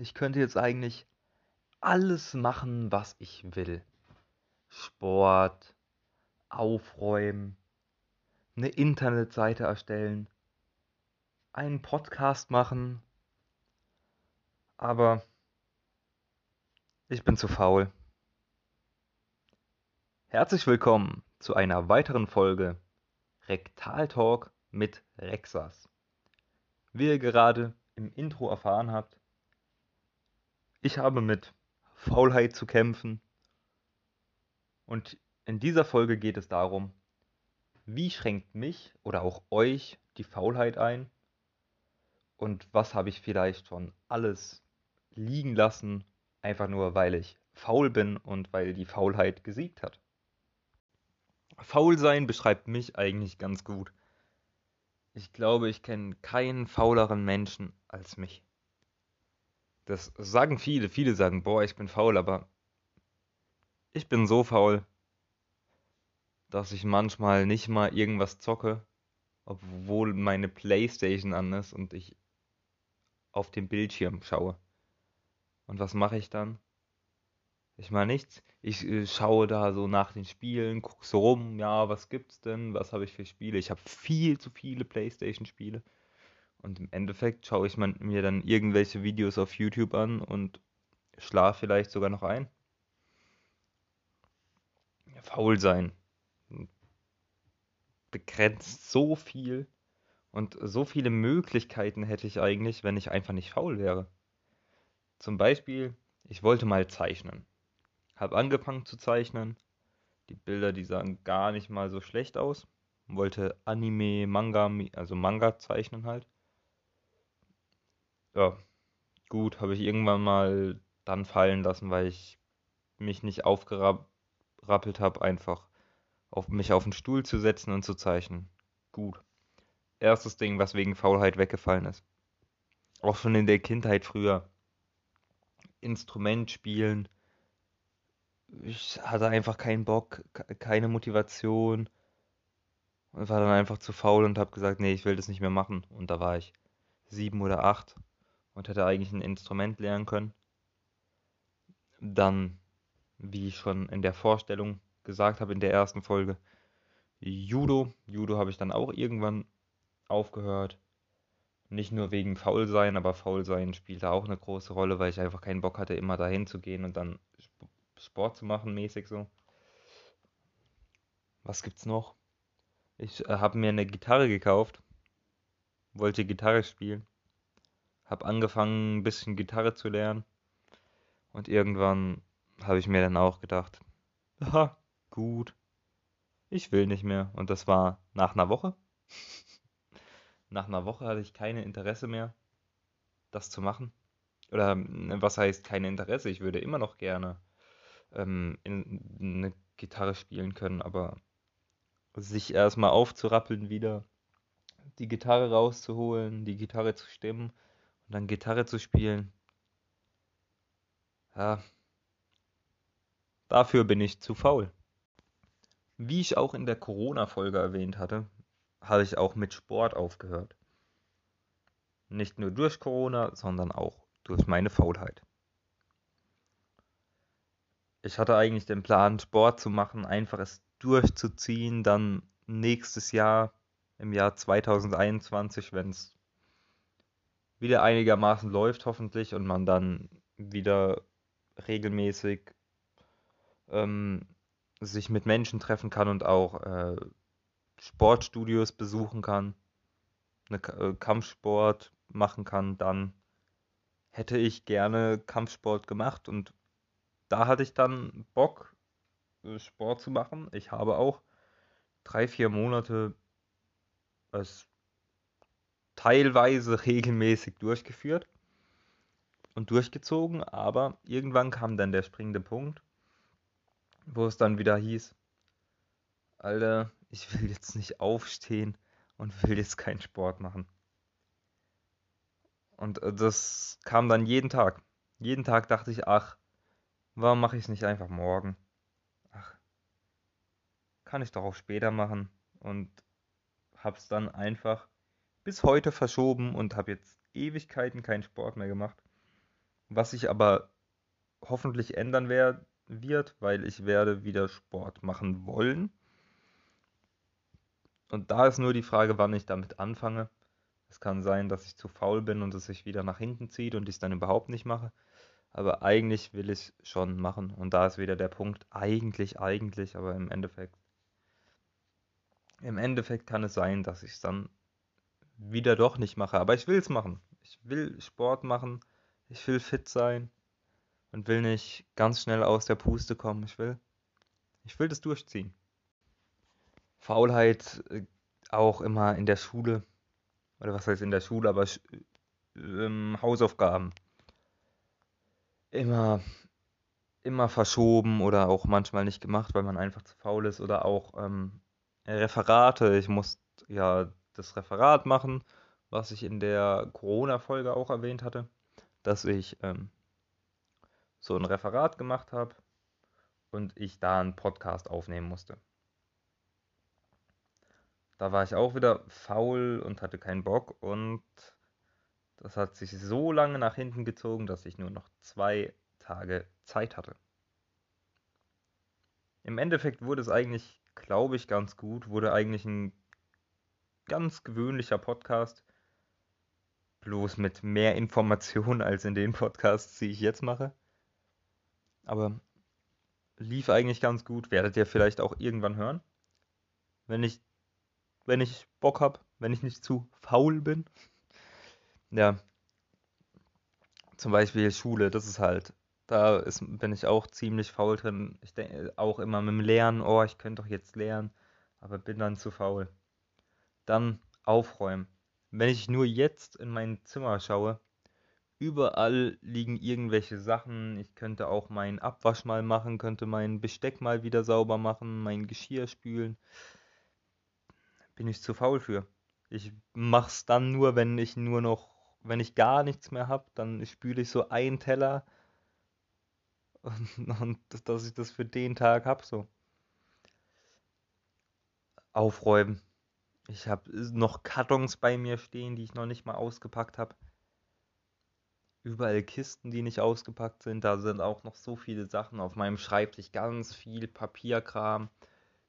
Ich könnte jetzt eigentlich alles machen, was ich will. Sport, aufräumen, eine Internetseite erstellen, einen Podcast machen. Aber ich bin zu faul. Herzlich willkommen zu einer weiteren Folge Rektal Talk mit Rexas. Wie ihr gerade im Intro erfahren habt, ich habe mit Faulheit zu kämpfen und in dieser Folge geht es darum, wie schränkt mich oder auch euch die Faulheit ein und was habe ich vielleicht schon alles liegen lassen, einfach nur weil ich faul bin und weil die Faulheit gesiegt hat. Faul sein beschreibt mich eigentlich ganz gut. Ich glaube, ich kenne keinen fauleren Menschen als mich. Das sagen viele. Viele sagen, boah, ich bin faul, aber ich bin so faul, dass ich manchmal nicht mal irgendwas zocke, obwohl meine Playstation an ist und ich auf dem Bildschirm schaue. Und was mache ich dann? Ich mache nichts. Ich äh, schaue da so nach den Spielen, gucke so rum, ja, was gibt's denn? Was habe ich für Spiele? Ich habe viel zu viele Playstation-Spiele. Und im Endeffekt schaue ich mir dann irgendwelche Videos auf YouTube an und schlafe vielleicht sogar noch ein. Faul sein. Begrenzt so viel. Und so viele Möglichkeiten hätte ich eigentlich, wenn ich einfach nicht faul wäre. Zum Beispiel, ich wollte mal zeichnen habe angefangen zu zeichnen. Die Bilder, die sahen gar nicht mal so schlecht aus. Wollte Anime, Manga, also Manga zeichnen halt. Ja, gut, habe ich irgendwann mal dann fallen lassen, weil ich mich nicht aufgerappelt habe, einfach auf mich auf den Stuhl zu setzen und zu zeichnen. Gut. Erstes Ding, was wegen Faulheit weggefallen ist. Auch schon in der Kindheit früher. Instrument spielen, ich hatte einfach keinen Bock, keine Motivation und war dann einfach zu faul und habe gesagt, nee, ich will das nicht mehr machen. Und da war ich sieben oder acht und hätte eigentlich ein Instrument lernen können. Dann, wie ich schon in der Vorstellung gesagt habe, in der ersten Folge, Judo. Judo habe ich dann auch irgendwann aufgehört. Nicht nur wegen Faulsein, aber Faulsein spielte auch eine große Rolle, weil ich einfach keinen Bock hatte, immer dahin zu gehen und dann Sport zu machen, mäßig so. Was gibt's noch? Ich äh, habe mir eine Gitarre gekauft, wollte Gitarre spielen, habe angefangen, ein bisschen Gitarre zu lernen und irgendwann habe ich mir dann auch gedacht, aha, gut, ich will nicht mehr. Und das war nach einer Woche. nach einer Woche hatte ich keine Interesse mehr, das zu machen. Oder was heißt keine Interesse? Ich würde immer noch gerne ähm, in, eine Gitarre spielen können, aber sich erstmal aufzurappeln wieder, die Gitarre rauszuholen, die Gitarre zu stimmen und dann Gitarre zu spielen. Ja, dafür bin ich zu faul. Wie ich auch in der Corona-Folge erwähnt hatte, habe ich auch mit Sport aufgehört. Nicht nur durch Corona, sondern auch durch meine Faulheit ich hatte eigentlich den Plan, Sport zu machen, einfach es durchzuziehen, dann nächstes Jahr, im Jahr 2021, wenn es wieder einigermaßen läuft, hoffentlich, und man dann wieder regelmäßig ähm, sich mit Menschen treffen kann und auch äh, Sportstudios besuchen kann, eine äh, Kampfsport machen kann, dann hätte ich gerne Kampfsport gemacht und da hatte ich dann Bock, äh, Sport zu machen. Ich habe auch drei, vier Monate es teilweise regelmäßig durchgeführt und durchgezogen, aber irgendwann kam dann der springende Punkt, wo es dann wieder hieß, Alter, ich will jetzt nicht aufstehen und will jetzt keinen Sport machen. Und äh, das kam dann jeden Tag. Jeden Tag dachte ich, ach, Warum mache ich es nicht einfach morgen? Ach, kann ich doch auch später machen. Und hab's dann einfach bis heute verschoben und habe jetzt Ewigkeiten keinen Sport mehr gemacht. Was sich aber hoffentlich ändern wer wird, weil ich werde wieder Sport machen wollen. Und da ist nur die Frage, wann ich damit anfange. Es kann sein, dass ich zu faul bin und es sich wieder nach hinten zieht und ich es dann überhaupt nicht mache. Aber eigentlich will ich es schon machen. Und da ist wieder der Punkt, eigentlich, eigentlich, aber im Endeffekt. Im Endeffekt kann es sein, dass ich es dann wieder doch nicht mache. Aber ich will es machen. Ich will Sport machen. Ich will fit sein. Und will nicht ganz schnell aus der Puste kommen. Ich will. Ich will das durchziehen. Faulheit äh, auch immer in der Schule. Oder was heißt in der Schule, aber ähm, Hausaufgaben. Immer, immer verschoben oder auch manchmal nicht gemacht, weil man einfach zu faul ist. Oder auch ähm, Referate. Ich muss ja das Referat machen, was ich in der Corona-Folge auch erwähnt hatte, dass ich ähm, so ein Referat gemacht habe und ich da einen Podcast aufnehmen musste. Da war ich auch wieder faul und hatte keinen Bock und das hat sich so lange nach hinten gezogen, dass ich nur noch zwei Tage Zeit hatte. Im Endeffekt wurde es eigentlich, glaube ich, ganz gut, wurde eigentlich ein ganz gewöhnlicher Podcast, bloß mit mehr Informationen als in den Podcasts, die ich jetzt mache. Aber lief eigentlich ganz gut, werdet ihr vielleicht auch irgendwann hören, wenn ich wenn ich Bock habe, wenn ich nicht zu faul bin. Ja. Zum Beispiel Schule, das ist halt, da ist, bin ich auch ziemlich faul drin. Ich denke auch immer mit dem Lernen, oh, ich könnte doch jetzt lernen, aber bin dann zu faul. Dann aufräumen. Wenn ich nur jetzt in mein Zimmer schaue, überall liegen irgendwelche Sachen. Ich könnte auch meinen Abwasch mal machen, könnte mein Besteck mal wieder sauber machen, mein Geschirr spülen bin ich zu faul für. Ich mach's dann nur, wenn ich nur noch, wenn ich gar nichts mehr habe, dann spüle ich so einen Teller und, und dass ich das für den Tag hab so. Aufräumen. Ich habe noch Kartons bei mir stehen, die ich noch nicht mal ausgepackt habe. Überall Kisten, die nicht ausgepackt sind. Da sind auch noch so viele Sachen auf meinem Schreibtisch. Ganz viel Papierkram.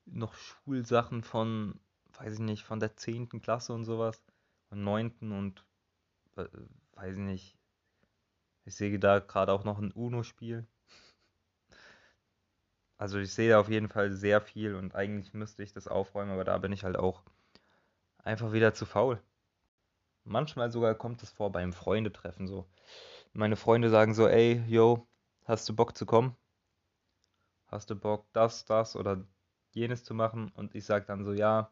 Noch Schulsachen von weiß ich nicht, von der 10. Klasse und sowas. Und 9. und äh, weiß ich nicht. Ich sehe da gerade auch noch ein UNO-Spiel. Also ich sehe auf jeden Fall sehr viel und eigentlich müsste ich das aufräumen, aber da bin ich halt auch einfach wieder zu faul. Manchmal sogar kommt es vor beim Freundetreffen so. Meine Freunde sagen so, ey, yo, hast du Bock zu kommen? Hast du Bock, das, das oder jenes zu machen? Und ich sage dann so, ja,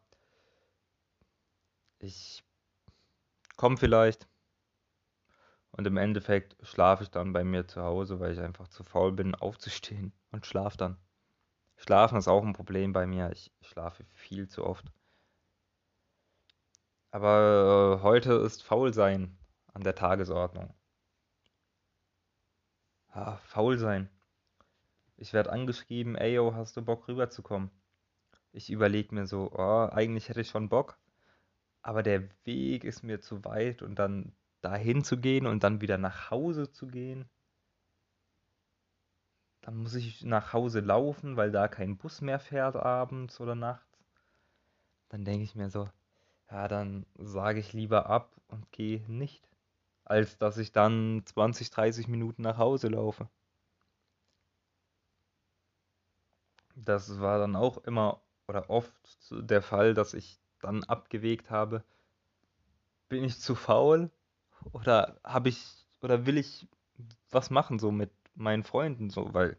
ich komme vielleicht. Und im Endeffekt schlafe ich dann bei mir zu Hause, weil ich einfach zu faul bin, aufzustehen und schlafe dann. Schlafen ist auch ein Problem bei mir. Ich schlafe viel zu oft. Aber äh, heute ist Faulsein an der Tagesordnung. Ah, faul sein. Ich werde angeschrieben, ey, yo, hast du Bock rüberzukommen? Ich überlege mir so, oh, eigentlich hätte ich schon Bock, aber der Weg ist mir zu weit und dann dahin zu gehen und dann wieder nach Hause zu gehen. Dann muss ich nach Hause laufen, weil da kein Bus mehr fährt abends oder nachts. Dann denke ich mir so, ja, dann sage ich lieber ab und gehe nicht, als dass ich dann 20, 30 Minuten nach Hause laufe. Das war dann auch immer oder oft der Fall, dass ich dann abgewegt habe, bin ich zu faul oder habe ich oder will ich was machen so mit meinen Freunden so, weil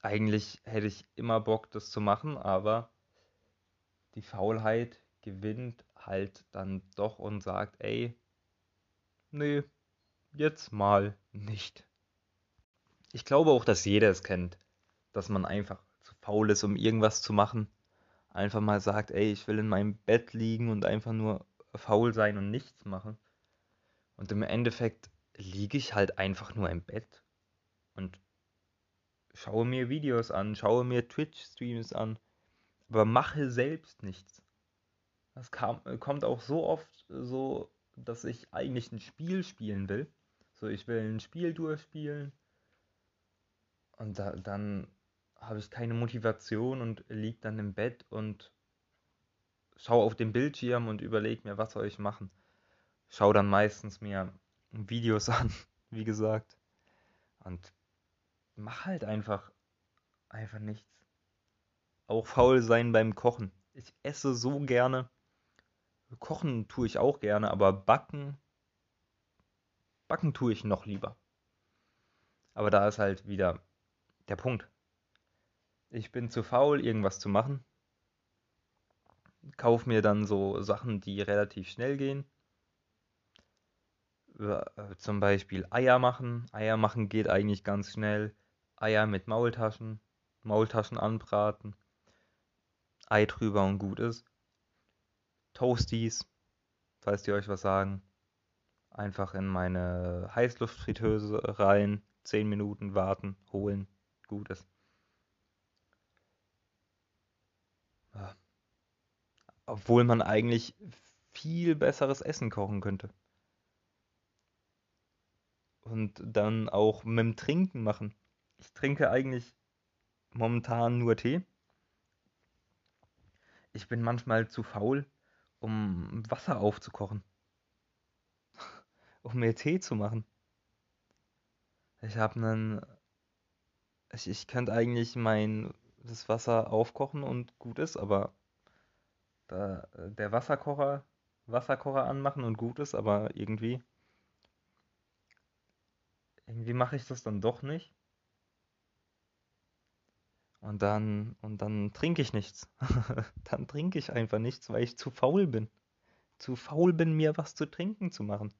eigentlich hätte ich immer Bock das zu machen, aber die Faulheit gewinnt halt dann doch und sagt, ey, nee, jetzt mal nicht. Ich glaube auch, dass jeder es kennt, dass man einfach zu faul ist, um irgendwas zu machen einfach mal sagt, ey, ich will in meinem Bett liegen und einfach nur faul sein und nichts machen. Und im Endeffekt liege ich halt einfach nur im Bett und schaue mir Videos an, schaue mir Twitch-Streams an, aber mache selbst nichts. Das kam, kommt auch so oft so, dass ich eigentlich ein Spiel spielen will, So, ich will ein Spiel durchspielen. Und da, dann habe ich keine Motivation und liege dann im Bett und schaue auf den Bildschirm und überlege mir, was soll ich machen. Schaue dann meistens mir Videos an, wie gesagt. Und mach halt einfach, einfach nichts. Auch faul sein beim Kochen. Ich esse so gerne. Kochen tue ich auch gerne, aber backen, backen tue ich noch lieber. Aber da ist halt wieder der Punkt. Ich bin zu faul, irgendwas zu machen. Kauf mir dann so Sachen, die relativ schnell gehen. Äh, zum Beispiel Eier machen. Eier machen geht eigentlich ganz schnell. Eier mit Maultaschen. Maultaschen anbraten. Ei drüber und gut ist. Toasties, falls die euch was sagen. Einfach in meine Heißluftfritteuse rein, 10 Minuten warten, holen, gut ist. Ja. Obwohl man eigentlich viel besseres Essen kochen könnte. Und dann auch mit dem Trinken machen. Ich trinke eigentlich momentan nur Tee. Ich bin manchmal zu faul, um Wasser aufzukochen. um mir Tee zu machen. Ich habe einen. Ich, ich könnte eigentlich mein das Wasser aufkochen und gut ist, aber da, der Wasserkocher, Wasserkocher anmachen und gut ist, aber irgendwie. Irgendwie mache ich das dann doch nicht. Und dann, und dann trinke ich nichts. dann trinke ich einfach nichts, weil ich zu faul bin. Zu faul bin, mir was zu trinken zu machen.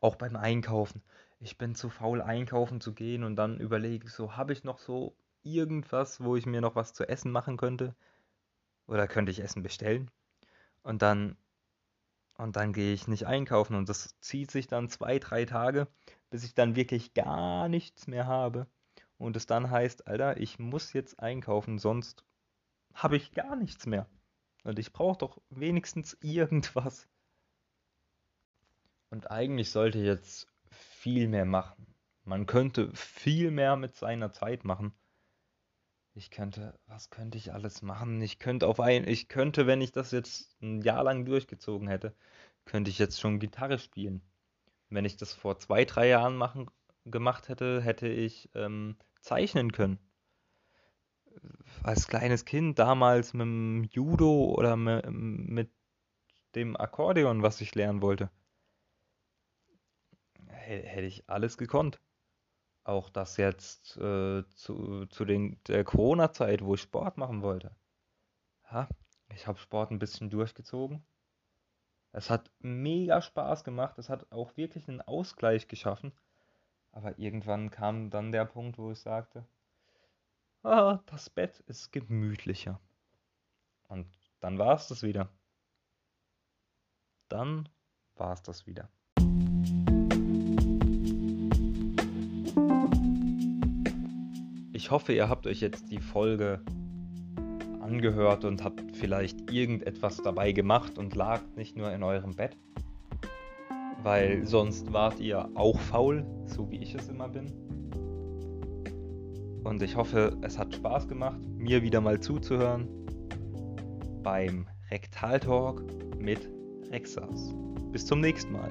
Auch beim Einkaufen. Ich bin zu faul, einkaufen zu gehen und dann überlege ich so, habe ich noch so irgendwas, wo ich mir noch was zu essen machen könnte? Oder könnte ich Essen bestellen? Und dann, und dann gehe ich nicht einkaufen und das zieht sich dann zwei, drei Tage, bis ich dann wirklich gar nichts mehr habe und es dann heißt, Alter, ich muss jetzt einkaufen, sonst habe ich gar nichts mehr. Und ich brauche doch wenigstens irgendwas. Und eigentlich sollte ich jetzt viel mehr machen. Man könnte viel mehr mit seiner Zeit machen. Ich könnte, was könnte ich alles machen? Ich könnte auf ein, ich könnte, wenn ich das jetzt ein Jahr lang durchgezogen hätte, könnte ich jetzt schon Gitarre spielen. Wenn ich das vor zwei, drei Jahren machen, gemacht hätte, hätte ich ähm, zeichnen können. Als kleines Kind damals mit dem Judo oder mit dem Akkordeon, was ich lernen wollte, hätte ich alles gekonnt. Auch das jetzt äh, zu, zu den, der Corona-Zeit, wo ich Sport machen wollte. Ja, ich habe Sport ein bisschen durchgezogen. Es hat mega Spaß gemacht. Es hat auch wirklich einen Ausgleich geschaffen. Aber irgendwann kam dann der Punkt, wo ich sagte, ah, das Bett ist gemütlicher. Und dann war es das wieder. Dann war es das wieder. Ich hoffe, ihr habt euch jetzt die Folge angehört und habt vielleicht irgendetwas dabei gemacht und lagt nicht nur in eurem Bett weil sonst wart ihr auch faul, so wie ich es immer bin. Und ich hoffe, es hat Spaß gemacht, mir wieder mal zuzuhören beim Rektaltalk mit Rexas. Bis zum nächsten Mal.